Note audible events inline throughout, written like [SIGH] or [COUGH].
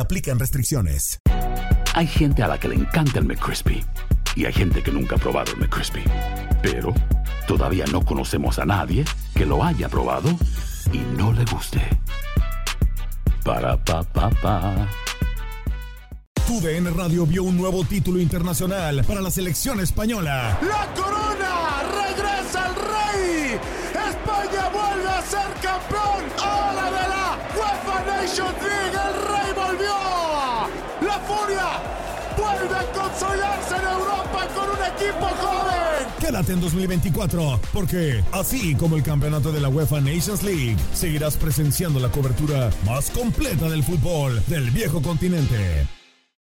aplican restricciones. Hay gente a la que le encanta el McCrispy y hay gente que nunca ha probado el McCrispy. Pero todavía no conocemos a nadie que lo haya probado y no le guste. Para pa pa pa. Radio vio un nuevo título internacional para la selección española. ¡La corona! Consolidarse en Europa con un equipo joven! Quédate en 2024, porque así como el campeonato de la UEFA Nations League, seguirás presenciando la cobertura más completa del fútbol del viejo continente.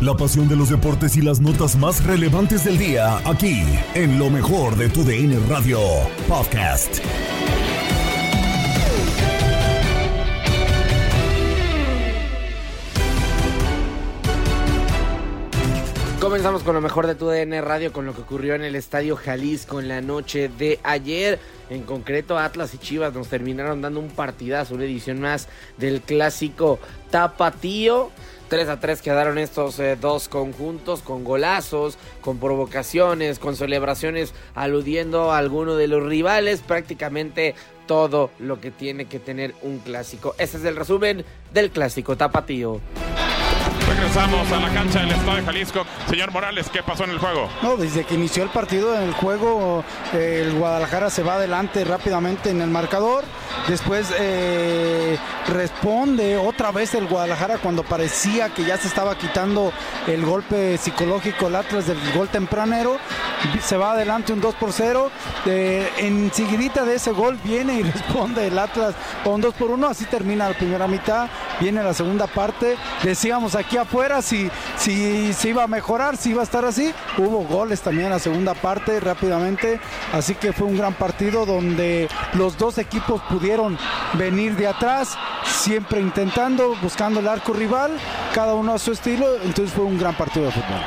La pasión de los deportes y las notas más relevantes del día, aquí, en lo mejor de tu DN Radio Podcast. Comenzamos con lo mejor de tu DN Radio, con lo que ocurrió en el Estadio Jalisco en la noche de ayer. En concreto, Atlas y Chivas nos terminaron dando un partidazo, una edición más del clásico Tapatío. 3 a 3 quedaron estos eh, dos conjuntos con golazos, con provocaciones, con celebraciones aludiendo a alguno de los rivales, prácticamente todo lo que tiene que tener un clásico. Ese es el resumen del clásico tapatío. Regresamos a la cancha del Estado de Jalisco. Señor Morales, ¿qué pasó en el juego? No, desde que inició el partido en el juego, eh, el Guadalajara se va adelante rápidamente en el marcador. Después eh, responde otra vez el Guadalajara cuando parecía que ya se estaba quitando el golpe psicológico el Atlas del gol tempranero. Se va adelante un 2 por 0. Eh, en seguidita de ese gol viene y [LAUGHS] responde el Atlas con 2 por 1. Así termina la primera mitad. Viene la segunda parte. Decíamos aquí afuera si, si, iba a mejorar, si iba a estar así. Hubo goles también en la segunda parte rápidamente. Así que fue un gran partido donde los dos equipos pudieron venir de atrás, siempre intentando, buscando el arco rival, cada uno a su estilo. Entonces fue un gran partido de fútbol.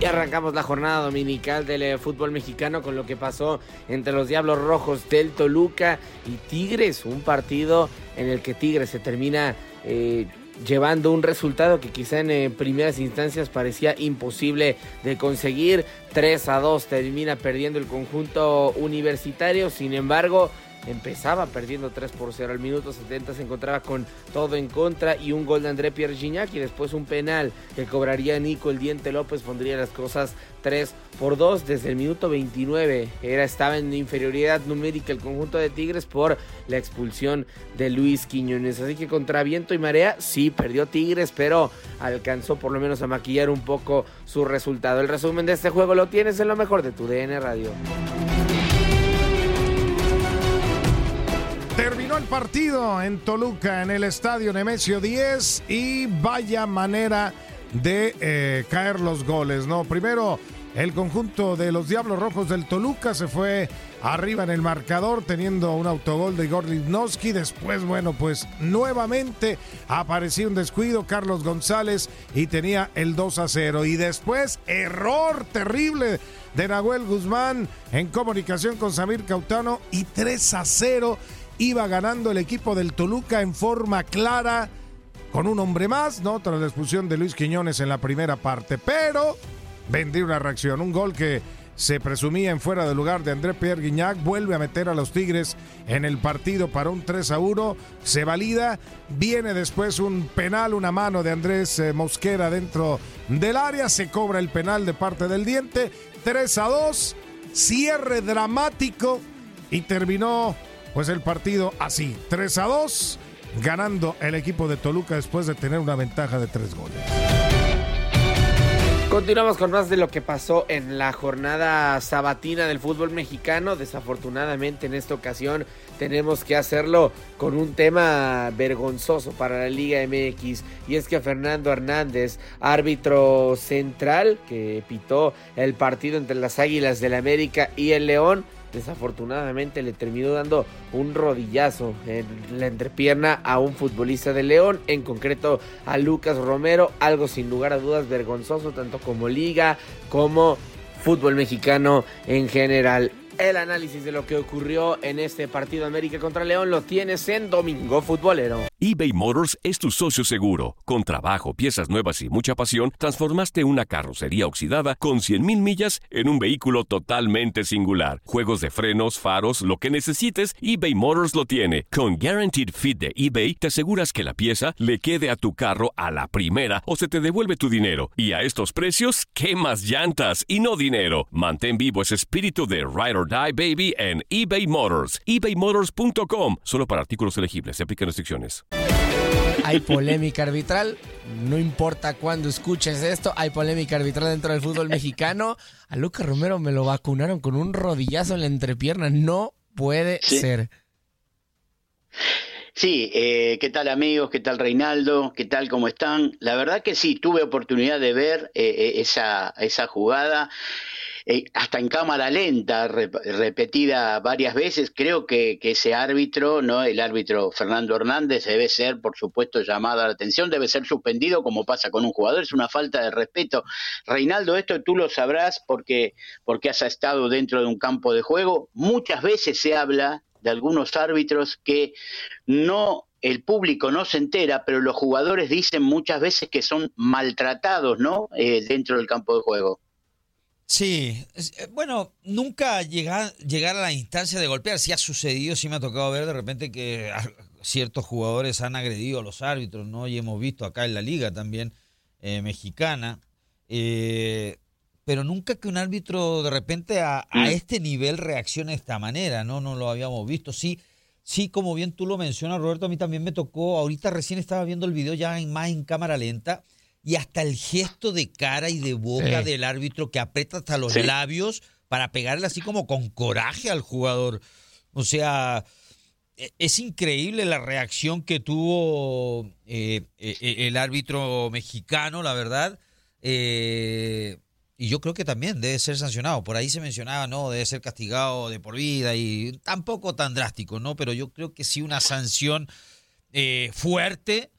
Y arrancamos la jornada dominical del eh, fútbol mexicano con lo que pasó entre los Diablos Rojos del Toluca y Tigres. Un partido en el que Tigres se termina eh, llevando un resultado que quizá en eh, primeras instancias parecía imposible de conseguir. 3 a 2 termina perdiendo el conjunto universitario. Sin embargo, empezaba perdiendo 3 por 0. Al minuto 70 se encontraba con todo en contra y un gol de André Pierre Gignac y después un penal que cobraría Nico el Diente López pondría las cosas 3 por 2 desde el minuto 29. Era, estaba en inferioridad numérica el conjunto de Tigres por la expulsión de Luis Quiñones. Así que contra viento y marea sí perdió Tigres, pero alcanzó por lo menos a maquillar un poco su resultado. El resumen de este juego lo tienes en lo mejor de tu DN Radio. Partido en Toluca, en el estadio Nemesio 10, y vaya manera de eh, caer los goles, ¿no? Primero, el conjunto de los Diablos Rojos del Toluca se fue arriba en el marcador, teniendo un autogol de Igor Lidnowski. Después, bueno, pues nuevamente apareció un descuido, Carlos González, y tenía el 2 a 0. Y después, error terrible de Nahuel Guzmán en comunicación con Samir Cautano, y 3 a 0 iba ganando el equipo del Toluca en forma clara, con un hombre más, ¿no? Tras la expulsión de Luis Quiñones en la primera parte. Pero vendí una reacción, un gol que se presumía en fuera de lugar de André Pierre Guignac, vuelve a meter a los Tigres en el partido para un 3 a 1, se valida, viene después un penal, una mano de Andrés eh, Mosquera dentro del área, se cobra el penal de parte del diente, 3 a 2, cierre dramático y terminó pues el partido así, 3 a 2, ganando el equipo de Toluca después de tener una ventaja de tres goles. Continuamos con más de lo que pasó en la jornada sabatina del fútbol mexicano. Desafortunadamente en esta ocasión tenemos que hacerlo con un tema vergonzoso para la Liga MX y es que Fernando Hernández, árbitro central que pitó el partido entre las Águilas del América y el León, desafortunadamente le terminó dando un rodillazo en la entrepierna a un futbolista de León, en concreto a Lucas Romero, algo sin lugar a dudas vergonzoso tanto como liga como fútbol mexicano en general. El análisis de lo que ocurrió en este partido América contra León lo tienes en Domingo Futbolero. eBay Motors es tu socio seguro. Con trabajo, piezas nuevas y mucha pasión, transformaste una carrocería oxidada con 100.000 millas en un vehículo totalmente singular. Juegos de frenos, faros, lo que necesites, eBay Motors lo tiene. Con Guaranteed Fit de eBay, te aseguras que la pieza le quede a tu carro a la primera o se te devuelve tu dinero. Y a estos precios, ¿qué más llantas y no dinero? Mantén vivo ese espíritu de Die Baby en eBay Motors. ebaymotors.com. Solo para artículos elegibles. Se aplican restricciones. Hay polémica arbitral. No importa cuándo escuches esto, hay polémica arbitral dentro del fútbol mexicano. A Lucas Romero me lo vacunaron con un rodillazo en la entrepierna. No puede ser. Sí, eh, ¿qué tal amigos? ¿Qué tal Reinaldo? ¿Qué tal? ¿Cómo están? La verdad que sí, tuve oportunidad de ver eh, eh, esa, esa jugada. Eh, hasta en cámara lenta, repetida varias veces. Creo que, ese árbitro, no, el árbitro Fernando Hernández, debe ser, por supuesto, llamado a la atención, debe ser suspendido, como pasa con un jugador. Es una falta de respeto. Reinaldo, esto tú lo sabrás porque, porque has estado dentro de un campo de juego. Muchas veces se habla de algunos árbitros que no el público no se entera, pero los jugadores dicen muchas veces que son maltratados, ¿no? Eh, dentro del campo de juego. Sí, eh, bueno, nunca llegar, llegar a la instancia de golpear, sí ha sucedido, sí me ha tocado ver de repente que ciertos jugadores han agredido a los árbitros, ¿no? Y hemos visto acá en la liga también eh, mexicana, eh, pero nunca que un árbitro de repente a, a, mm. este nivel reaccione de esta manera, ¿no? No lo habíamos visto, sí. Sí, como bien tú lo mencionas, Roberto, a mí también me tocó, ahorita recién estaba viendo el video ya en, más en cámara lenta, y hasta el gesto de cara y de boca del árbitro que aprieta hasta los labios para pegarle así como con coraje al jugador. O sea, e, es increíble la reacción que tuvo eh, e, e, el árbitro mexicano, la verdad. Eh, y yo creo que también debe ser sancionado. Por ahí se mencionaba, ¿no? Debe ser castigado de por vida y tampoco tan drástico, ¿no? Pero yo creo que sí una sanción eh, fuerte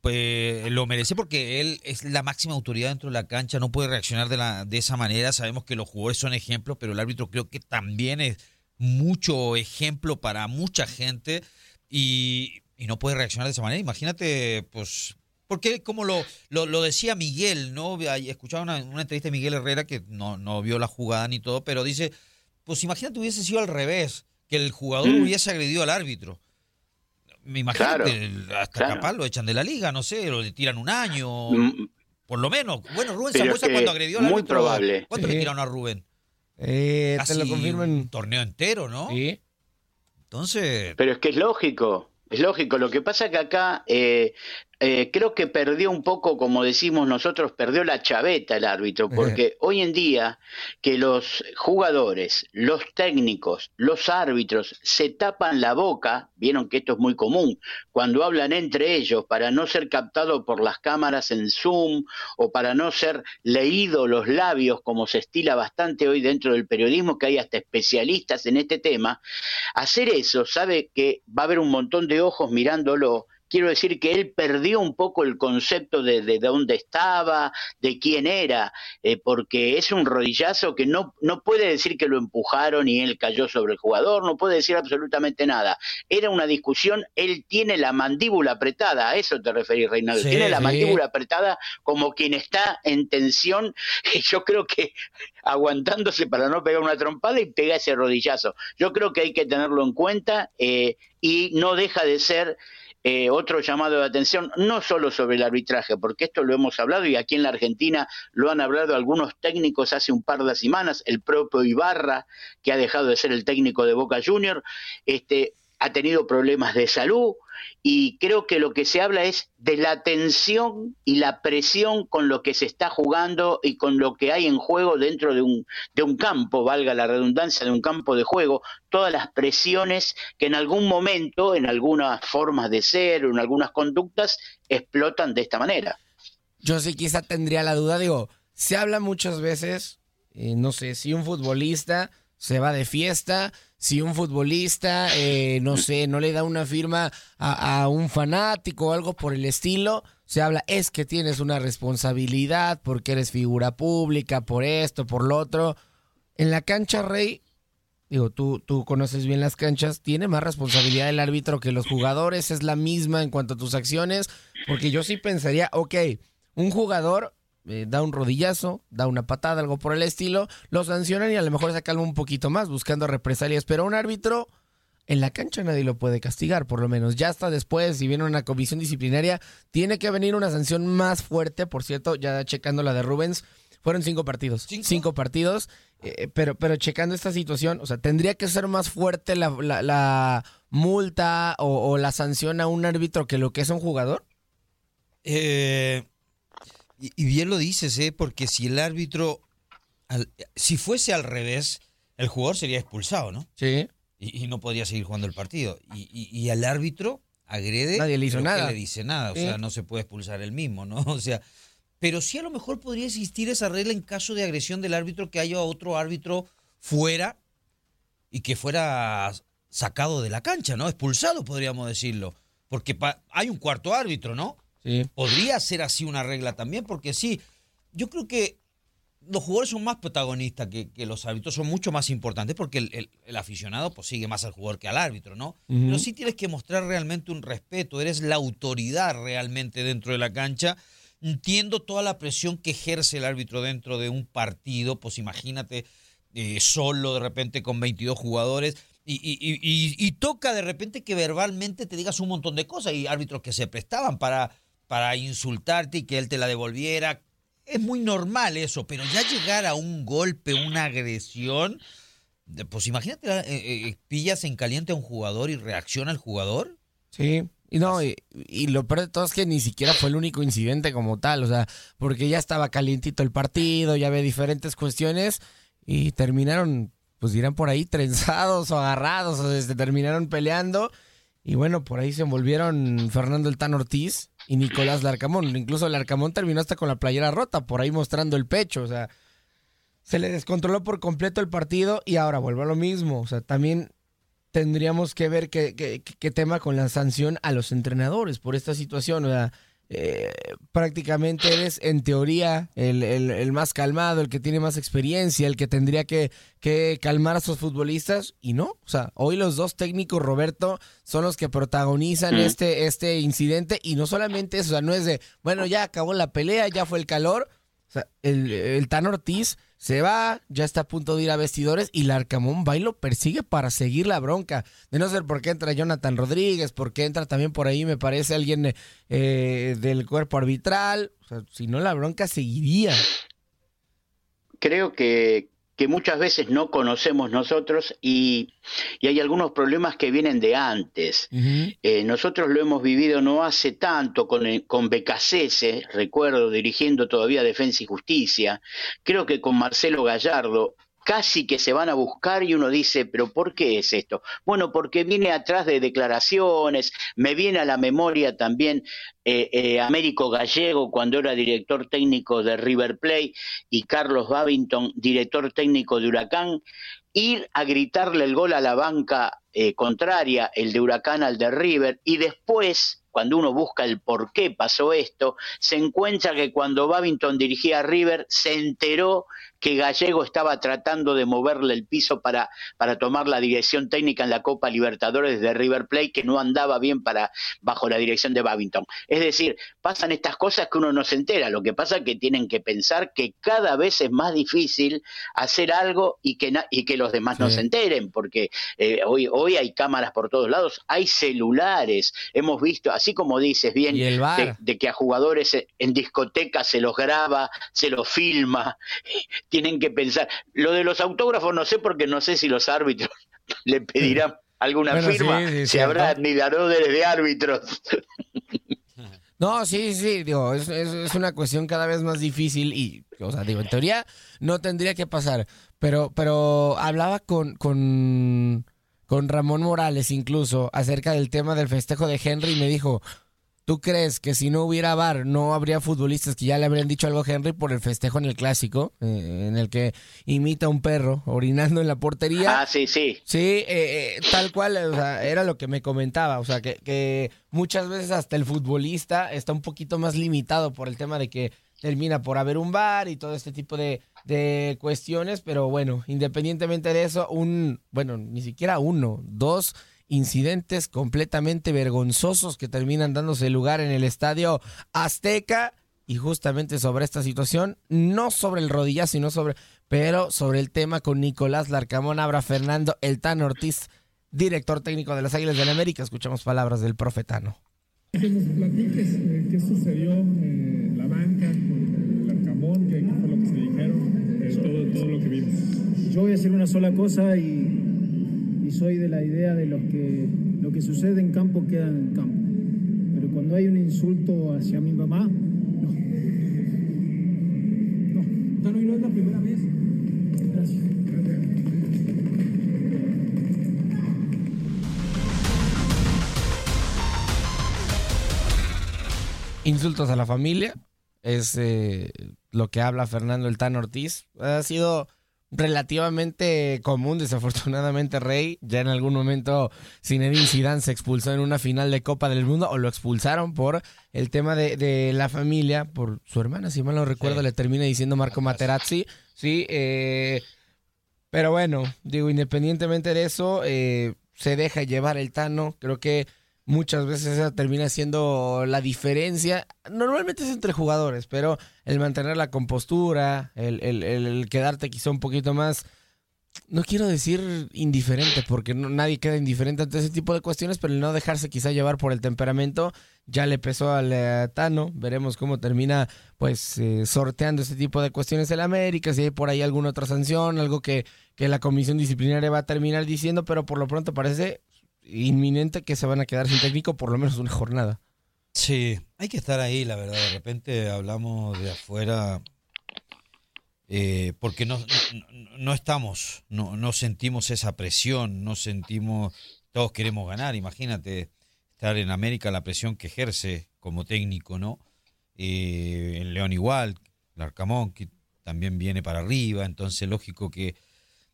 pues lo merece porque él es la máxima autoridad dentro de la cancha, no puede reaccionar de, la, de esa manera. Sabemos que los jugadores son ejemplos, pero el árbitro creo que también es mucho ejemplo para mucha gente y, no puede reaccionar de esa manera. Imagínate, pues, porque como lo, lo, decía Miguel, ¿no? Escuchaba una, una, entrevista de Miguel Herrera que no, no vio la jugada ni todo, pero dice, pues imagínate hubiese sido al revés, que el jugador mm. hubiese agredido al árbitro me imagino que hasta capaz lo echan de la liga, no sé, o le tiran un año, mm. por lo menos. Bueno, Rubén Zambuesa cuando agredió al Muy probable. ¿Cuánto le tiraron a Rubén? Eh, te lo confirmo en... un torneo entero, ¿no? Sí. Entonces... Pero es que es lógico, es lógico. Lo que pasa es que acá eh, eh, creo que perdió un poco, como decimos nosotros, perdió la chaveta el árbitro, porque hoy en día que los jugadores, los técnicos, los árbitros se tapan la boca, vieron que esto es muy común, cuando hablan entre ellos para no ser captado por las cámaras en Zoom o para no ser leído los labios, como se estila bastante hoy dentro del periodismo, que hay hasta especialistas en este tema, hacer eso, sabe que va a haber un montón de ojos mirándolo quiero decir que él perdió un poco el concepto de, de dónde estaba, de quién era, eh, porque es un rodillazo que no, no puede decir que lo empujaron y él cayó sobre el jugador, no puede decir absolutamente nada. Era una discusión, él tiene la mandíbula apretada, a eso te referís, Reinaldo, tiene la mandíbula apretada como quien está en tensión, [LAUGHS] yo creo que aguantándose para no pegar una trompada y pega ese rodillazo. Yo creo que hay que tenerlo en cuenta eh, y no deja de ser eh, otro llamado de atención, no solo sobre el arbitraje, porque esto lo hemos hablado y aquí en la Argentina lo han hablado algunos técnicos hace un par de semanas, el propio Ibarra, que ha dejado de ser el técnico de Boca Junior, este, ha tenido problemas de salud, y creo que lo que se habla es de la tensión y la presión con lo que se está jugando y con lo que hay en juego dentro de un, de un campo, valga la redundancia, de un campo de juego, todas las presiones que en algún momento, en algunas formas de ser en algunas conductas, explotan de esta manera. Yo sí quizá tendría la duda, digo, se habla muchas veces, eh, no sé, si un futbolista se va de fiesta, si un futbolista, eh, no sé, no le da una firma a, un fanático o algo por el estilo, se habla, es que tienes una responsabilidad porque eres figura pública, por esto, por lo otro. En la cancha, Rey, digo, tú, tú conoces bien las canchas, tiene más responsabilidad el árbitro que los jugadores, es la misma en cuanto a tus acciones, porque yo sí pensaría, ok, un jugador eh, da un rodillazo, da una patada, algo por el estilo, lo sancionan y a lo mejor se calma un poquito más buscando represalias, pero un árbitro en la cancha nadie lo puede castigar, por lo menos. Ya hasta después, si viene una comisión disciplinaria, tiene que venir una sanción más fuerte, por cierto, ya checando la de Rubens, fueron cinco partidos. Cinco, partidos, eh, pero, pero checando esta situación, o sea, ¿tendría que ser más fuerte la, multa o, o, la sanción a un árbitro que lo que es un jugador? Eh, y, bien lo dices, ¿eh? porque si el árbitro, si fuese al revés, el jugador sería expulsado, ¿no? Sí. Y, no podría seguir jugando el partido. Y, y, al árbitro agrede. Nadie le hizo nada. le dice nada. O sea, no se puede expulsar él mismo, ¿no? [LAUGHS] O sea, pero sí a lo mejor podría existir esa regla en caso de agresión del árbitro que haya otro árbitro fuera y que fuera sacado de la cancha, ¿no? Expulsado, podríamos decirlo. Porque hay un cuarto árbitro, ¿no? Podría ser así una regla también, porque sí, yo creo que los jugadores son más protagonistas que, los árbitros, son mucho más importantes porque el, aficionado pues sigue más al jugador que al árbitro, ¿no? Pero sí tienes que mostrar realmente un respeto, eres la autoridad realmente dentro de la cancha. Entiendo toda la presión que ejerce el árbitro dentro de un partido, pues imagínate eh, solo de repente con 22 jugadores. Y, y, toca de repente que verbalmente te digas un montón de cosas. Y árbitros que se prestaban para para insultarte y que él te la devolviera. Es muy normal eso, pero ya llegar a un golpe, una agresión, pues imagínate, eh, eh, eh, pillas en caliente a un jugador y reacciona el jugador. Sí, y no, y, lo peor de todo es que ni siquiera fue el único incidente como tal, o sea, porque ya estaba calientito el partido, ya había diferentes cuestiones y terminaron, pues dirán por ahí, trenzados o agarrados, o sea, se terminaron peleando. Y bueno, por ahí se envolvieron Fernando el Tan Ortiz y Nicolás Larcamón. Incluso Larcamón terminó hasta con la playera rota, por ahí mostrando el pecho. O sea, se le descontroló por completo el partido y ahora vuelve a lo mismo. O sea, también tendríamos que ver qué, qué tema con la sanción a los entrenadores por esta situación. O sea, eh, prácticamente eres en teoría el, más calmado, el que tiene más experiencia, el que tendría que, calmar a sus futbolistas y no. O sea, hoy los dos técnicos, Roberto, son los que protagonizan este, este incidente y no solamente eso, o sea, no es de, bueno, ya acabó la pelea, ya fue el calor. O sea, el, el Tan Ortiz se va, ya está a punto de ir a vestidores y Larcamón va y lo persigue para seguir la bronca. De no ser por qué entra Jonathan Rodríguez, porque entra también por ahí, me parece, alguien eh, del cuerpo arbitral. O sea, si no, la bronca seguiría. Creo que, que muchas veces no conocemos nosotros y, hay algunos problemas que vienen de antes. Eh, nosotros lo hemos vivido no hace tanto con, con Becasese, recuerdo dirigiendo todavía Defensa y Justicia, creo que con Marcelo Gallardo, casi que se van a buscar y uno dice, pero ¿por qué es esto? Bueno, porque viene atrás de declaraciones, me viene a la memoria también eh, eh, Américo Gallego cuando era director técnico de River Plate y Carlos Babington, director técnico de Huracán, ir a gritarle el gol a la banca eh, contraria, el de Huracán al de River, y después cuando uno busca el por qué pasó esto, se encuentra que cuando Babington dirigía a River se enteró que Gallego estaba tratando de moverle el piso para, para tomar la dirección técnica en la Copa Libertadores de River Plate, que no andaba bien para, bajo la dirección de Babington. Es decir, pasan estas cosas que uno no se entera. Lo que pasa es que tienen que pensar que cada vez es más difícil hacer algo y que, y que los demás no se enteren, porque eh, hoy, hoy hay cámaras por todos lados, hay celulares, hemos visto, así como dices bien, de, de, que a jugadores en discotecas se los graba, se los filma, tienen que pensar. Lo de los autógrafos no sé porque no sé si los árbitros [LAUGHS] le pedirán alguna firma, si habrá admiradores de árbitros. [LAUGHS] No, sí, sí, digo, es, es, una cuestión cada vez más difícil y, o sea, digo, en teoría no tendría que pasar, pero, pero hablaba con, con, con Ramón Morales incluso acerca del tema del festejo de Henry y me dijo, ¿Tú crees que si no hubiera VAR no habría futbolistas que ya le habrían dicho algo a Henry por el festejo en el clásico, eh, en el que imita a un perro orinando en la portería? Ah, sí, sí. Sí, eh, eh, tal cual, o sea, era lo que me comentaba, o sea, que, que muchas veces hasta el futbolista está un poquito más limitado por el tema de que termina por haber un VAR y todo este tipo de, de cuestiones, pero bueno, independientemente de eso, un, bueno, ni siquiera uno, dos incidentes completamente vergonzosos que terminan dándose lugar en el estadio Azteca. Y justamente sobre esta situación, no sobre el rodillazo, sino sobre, pero sobre el tema con Nicolás Larcamón, Abra Fernando El Tan Ortiz, director técnico de las Águilas del la América. Escuchamos palabras del profetano. Que nos platiques eh, qué sucedió en la banca con Larcamón, qué, fue lo que se dijeron, eh, todo, todo lo que vimos. Yo voy a decir una sola cosa y soy de la idea de los que lo que sucede en campo queda en campo. Pero cuando hay un insulto hacia mi mamá, no. No. no es la primera vez. Gracias. Insultos a la familia es eh, lo que habla Fernando El Tan Ortiz. Ha sido relativamente común, desafortunadamente Rey, ya en algún momento Zinedine Zidane se expulsó en una final de Copa del Mundo o lo expulsaron por el tema de, la familia, por su hermana, si mal no recuerdo, le termina diciendo Marco Materazzi, sí, eh, pero bueno, digo, independientemente de eso, eh, se deja llevar el Tano, creo que muchas veces esa termina siendo la diferencia. Normalmente es entre jugadores, pero el mantener la compostura, el, el, quedarte quizá un poquito más, no quiero decir indiferente, porque nadie queda indiferente ante ese tipo de cuestiones, pero el no dejarse quizá llevar por el temperamento ya le pesó al eh, Tano. Veremos cómo termina pues eh, sorteando ese tipo de cuestiones en América, si hay por ahí alguna otra sanción, algo que, que la comisión disciplinaria va a terminar diciendo, pero por lo pronto parece inminente que se van a quedar sin técnico por lo menos una jornada. Sí, hay que estar ahí, la verdad. De repente hablamos de afuera eh, porque no, no, estamos, no, no sentimos esa presión, no sentimos, todos queremos ganar. Imagínate estar en América, la presión que ejerce como técnico, ¿no? Eh, en León igual, Larcamón, que también viene para arriba, entonces lógico que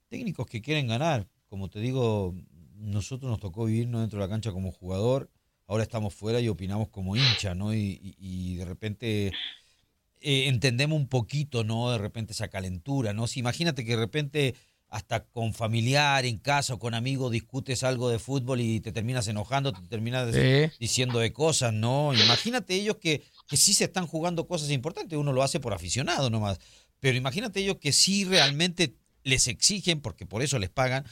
técnicos que quieren ganar, como te digo, nosotros nos tocó vivirnos dentro de la cancha como jugador, ahora estamos fuera y opinamos como hincha, ¿no? Y, de repente eh, entendemos un poquito, ¿no? De repente esa calentura, ¿no? Si imagínate que de repente hasta con familiar, en casa o con amigos discutes algo de fútbol y te terminas enojando, te terminas diciendo de cosas, ¿no? Imagínate ellos que, que sí se están jugando cosas importantes, uno lo hace por aficionado nomás, pero imagínate ellos que sí realmente les exigen, porque por eso les pagan,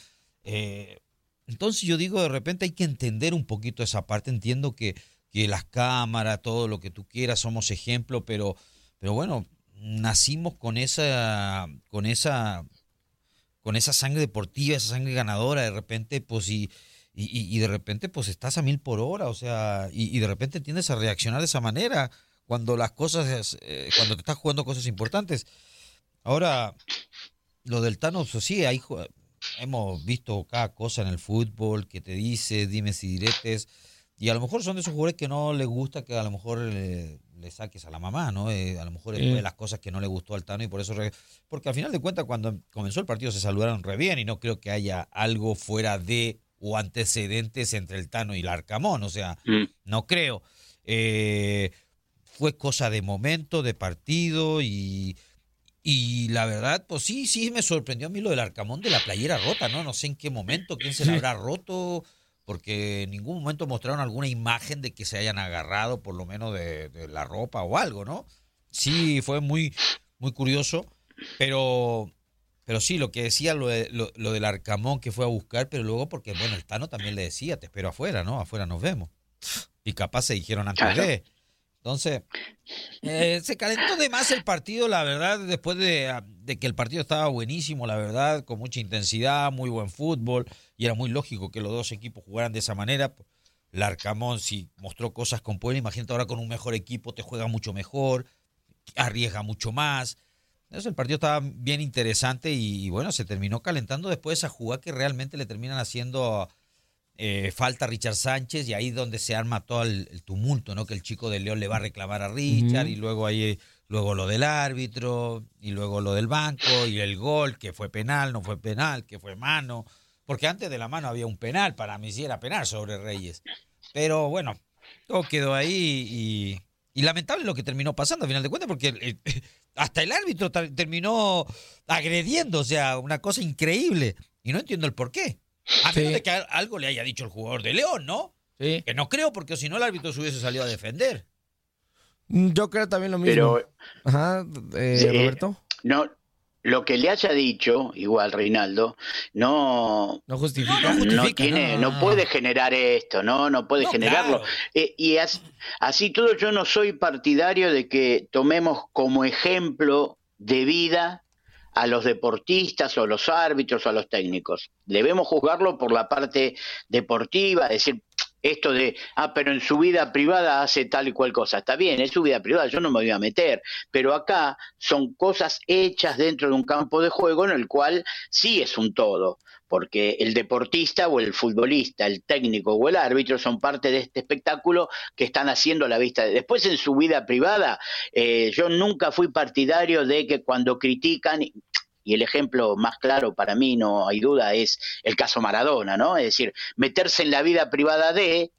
eh, entonces yo digo, de repente hay que entender un poquito esa parte. Entiendo que, que las cámaras, todo lo que tú quieras, somos ejemplo, pero, pero bueno, nacimos con esa, con esa, con esa sangre deportiva, esa sangre ganadora, de repente, pues y, y, de repente pues estás a mil por hora, o sea, y, de repente tiendes a reaccionar de esa manera cuando las cosas, eh, cuando te estás jugando cosas importantes. Ahora, lo del Thanos, pues sí, hay hemos visto cada cosa en el fútbol que te dice, dime si diretes. Y a lo mejor son de esos jugadores que no les gusta que a lo mejor le, saques a la mamá, ¿no? Eh, a lo mejor es de las cosas que no le gustó al Tano y por eso... porque al final de cuentas cuando comenzó el partido se saludaron re bien y no creo que haya algo fuera de o antecedentes entre el Tano y el Arcamón, o sea, Mm. no creo. Eh, fue cosa de momento, de partido y, y la verdad, pues sí, sí me sorprendió a mí lo del Arcamón de la playera rota, ¿no? No sé en qué momento, quién se la habrá roto, porque en ningún momento mostraron alguna imagen de que se hayan agarrado por lo menos de, de la ropa o algo, ¿no? Sí, fue muy, muy curioso, pero, pero sí, lo que decía lo, de- lo, lo del Arcamón que fue a buscar, pero luego porque, bueno, el Tano también le decía, te espero afuera, ¿no? Afuera nos vemos. Y capaz se dijeron antes Claro. de. Entonces, [LAUGHS] eh, se calentó de más el partido, la verdad, después de, ah, de que el partido estaba buenísimo, la verdad, con mucha intensidad, muy buen fútbol, y era muy lógico que los dos equipos jugaran de esa manera. El Arcamón sí mostró cosas con Puebla, imagínate ahora con un mejor equipo te juega mucho mejor, arriesga mucho más. Entonces el partido estaba bien interesante y, y bueno, se terminó calentando después de esa jugada que realmente le terminan haciendo eh, falta Richard Sánchez y ahí es donde se arma todo el, el tumulto, ¿no? Que el chico de León le va a reclamar a Richard y luego ahí luego lo del árbitro y luego lo del banco y el gol que fue penal, no fue penal, que fue mano, porque antes de la mano había un penal, para mí sí era penal sobre Reyes. Pero bueno, todo quedó ahí y, y lamentable lo que terminó pasando a final de cuentas, porque el- el- [LAUGHS] hasta el árbitro ter- terminó agrediendo, o sea, una cosa increíble. Y no entiendo el por qué. A menos de que algo le haya dicho el jugador de León, ¿no? Sí. Que no creo, porque si no el árbitro se hubiese salido a defender. Mm, Yo creo también lo mismo. Pero Ajá, eh, Sí. Roberto. no, lo que le haya dicho, igual Reinaldo, no, No justifica. no tiene, no, puede generar esto, no, no puede No, generarlo. claro. Eh, y as- así todo, yo no soy partidario de que tomemos como ejemplo de vida a los deportistas o a los árbitros o a los técnicos. Debemos juzgarlo por la parte deportiva, decir esto de, ah, pero en su vida privada hace tal y cual cosa. Está bien, es su vida privada, yo no me voy a meter, pero acá son cosas hechas dentro de un campo de juego en el cual sí es un todo porque el deportista o el futbolista, el técnico o el árbitro son parte de este espectáculo que están haciendo a la vista. Después en su vida privada, eh, yo nunca fui partidario de que cuando critican, y el ejemplo más claro para mí, no hay duda, es el caso Maradona, ¿no? Es decir, meterse en la vida privada de...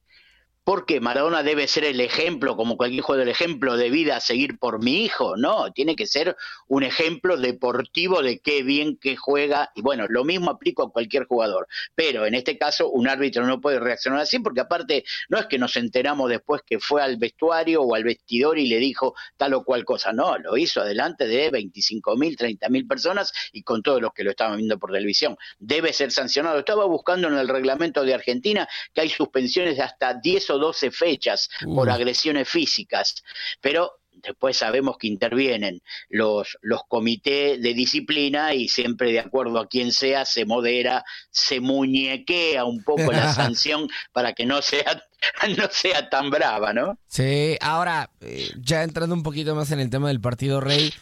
Porque Maradona debe ser el ejemplo, como cualquier hijo del ejemplo de vida a seguir por mi hijo, no, tiene que ser un ejemplo deportivo de qué bien que juega, y bueno, lo mismo aplico a cualquier jugador, pero en este caso un árbitro no puede reaccionar así, porque aparte no es que nos enteramos después que fue al vestuario o al vestidor y le dijo tal o cual cosa, no, lo hizo adelante de 25 mil, 30 mil personas y con todos los que lo estaban viendo por televisión. Debe ser sancionado. Estaba buscando en el reglamento de Argentina que hay suspensiones de hasta 10 o 12 fechas por Uy. agresiones físicas, pero después sabemos que intervienen los, los comités de disciplina y siempre de acuerdo a quien sea se modera, se muñequea un poco la [LAUGHS] sanción para que no sea, [LAUGHS] no sea tan brava, ¿no? Sí, ahora, eh, ya entrando un poquito más en el tema del partido Rey,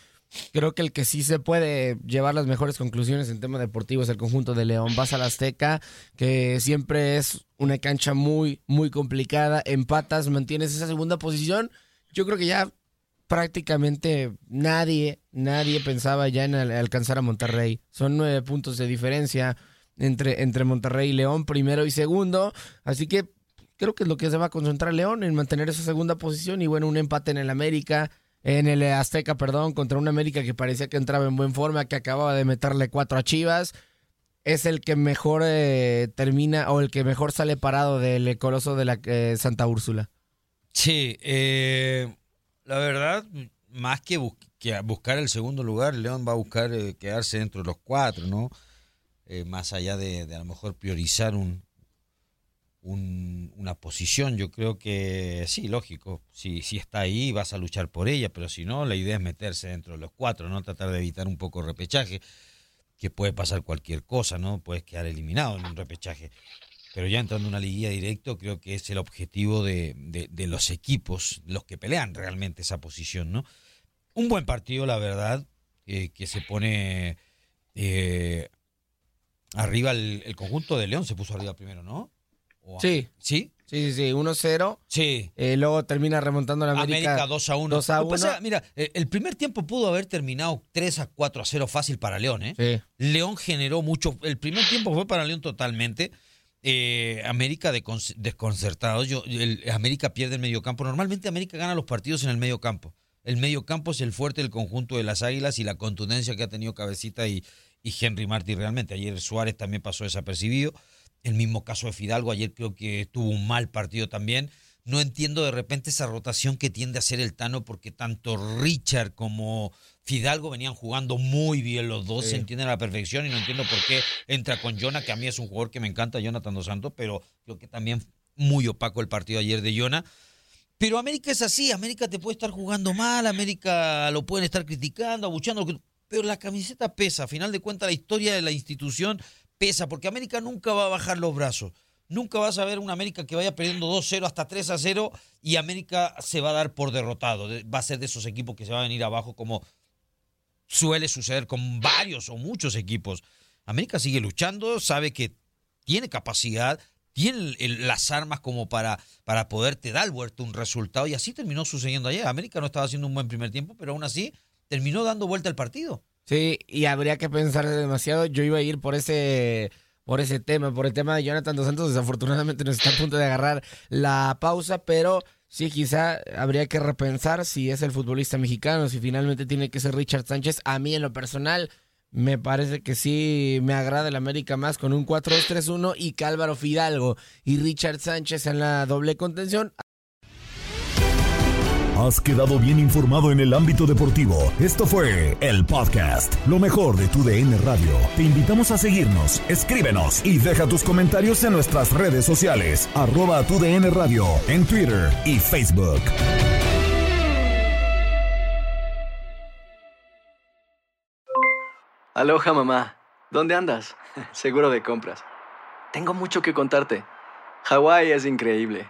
creo que el que sí se puede llevar las mejores conclusiones en tema deportivo es el conjunto de León. Vas a Azteca, que siempre es una cancha muy, muy complicada. Empatas, mantienes esa segunda posición. Yo creo que ya prácticamente nadie, nadie pensaba ya en al- alcanzar a Monterrey. Son nueve puntos de diferencia entre, entre Monterrey y León, primero y segundo. Así que creo que es lo que se va a concentrar León en mantener esa segunda posición y bueno, un empate en el América, en el Azteca, perdón, contra un América que parecía que entraba en buen forma, que acababa de meterle cuatro a Chivas. Es el que mejor eh, termina o el que mejor sale parado del coloso de la eh, Santa Úrsula. Sí, eh, la verdad, más que, buscar el segundo lugar, León va a buscar eh, quedarse dentro de los cuatro, ¿no? Más allá de, de a lo mejor priorizar un, un- una posición, yo creo que sí, lógico, si, si está ahí vas a luchar por ella, pero si no, la idea es meterse dentro de los cuatro, ¿no? Tratar de evitar un poco el repechaje, que puede pasar cualquier cosa, ¿no? Puedes quedar eliminado en un repechaje. Pero ya entrando en una liguilla directo, creo que es el objetivo de, de- los equipos, los que pelean realmente esa posición, ¿no? Un buen partido, la verdad, eh, que se pone eh, arriba el conjunto de León, se puso arriba primero, ¿no? O- Sí. ¿Sí? Sí, sí, sí, 1-0. Sí. Eh, luego termina remontando la América. América 2 a 1. 2 a 1. mira, eh, el primer tiempo pudo haber terminado 3 a 4 a 0 fácil para León, ¿eh? Sí. León generó mucho. El primer tiempo fue para León totalmente. Eh, América desconcertado. Yo, América pierde el mediocampo. Normalmente América gana los partidos en el mediocampo. El mediocampo es el fuerte del conjunto de las Águilas y la contundencia que ha tenido Cabecita y, y Henry Martí realmente. Ayer Suárez también pasó desapercibido. El mismo caso de Fidalgo, ayer creo que tuvo un mal partido también. No entiendo de repente esa rotación que tiende a hacer el Tano porque tanto Richard como Fidalgo venían jugando muy bien los dos, se entienden a la perfección y no entiendo por qué entra con Jonah, que a mí es un jugador que me encanta, Jonathan Dos Santos, pero creo que también muy opaco el partido ayer de Jonah. Pero América es así, América te puede estar jugando mal, América lo pueden estar criticando, abuchando, pero la camiseta pesa, a final de cuentas la historia de la institución pesa, porque América nunca va a bajar los brazos. Nunca vas a ver una América que vaya perdiendo 2-0 hasta 3-0 y América se va a dar por derrotado. Va a ser de esos equipos que se va a venir abajo como suele suceder con varios o muchos equipos. América sigue luchando, sabe que tiene capacidad, tiene las armas como para, para poderte dar vuelta un resultado y así terminó sucediendo ayer. América no estaba haciendo un buen primer tiempo, pero aún así terminó dando vuelta el partido. Sí, y habría que pensar demasiado. Yo iba a ir por ese por ese tema, por el tema de Jonathan Dos Santos. Desafortunadamente nos está a punto de agarrar la pausa, pero sí, quizá habría que repensar si es el futbolista mexicano, si finalmente tiene que ser Richard Sánchez. A mí, en lo personal, me parece que sí me agrada el América más con un 4-2-3-1 y Cálvaro Fidalgo y Richard Sánchez en la doble contención. Has quedado bien informado en el ámbito deportivo. Esto fue el podcast, lo mejor de tu DN Radio. Te invitamos a seguirnos, escríbenos y deja tus comentarios en nuestras redes sociales, arroba tu DN Radio, en Twitter y Facebook. Aloha mamá, ¿dónde andas? [LAUGHS] Seguro de compras. Tengo mucho que contarte. Hawái es increíble.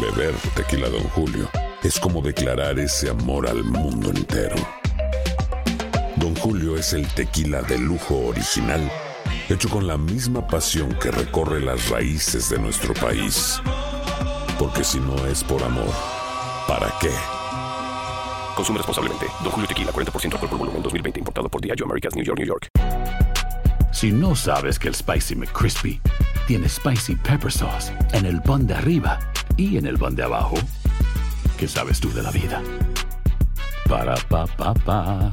Beber tequila, don Julio, es como declarar ese amor al mundo entero. Don Julio es el tequila de lujo original, hecho con la misma pasión que recorre las raíces de nuestro país. Porque si no es por amor, ¿para qué? Consume responsablemente. Don Julio Tequila, 40% alcohol por volumen, 2020. Importado por Diageo Americas, New York, New York. Si no sabes que el Spicy McCrispy tiene Spicy Pepper Sauce en el pan de arriba y en el pan de abajo, ¿qué sabes tú de la vida? Para, pa, pa, pa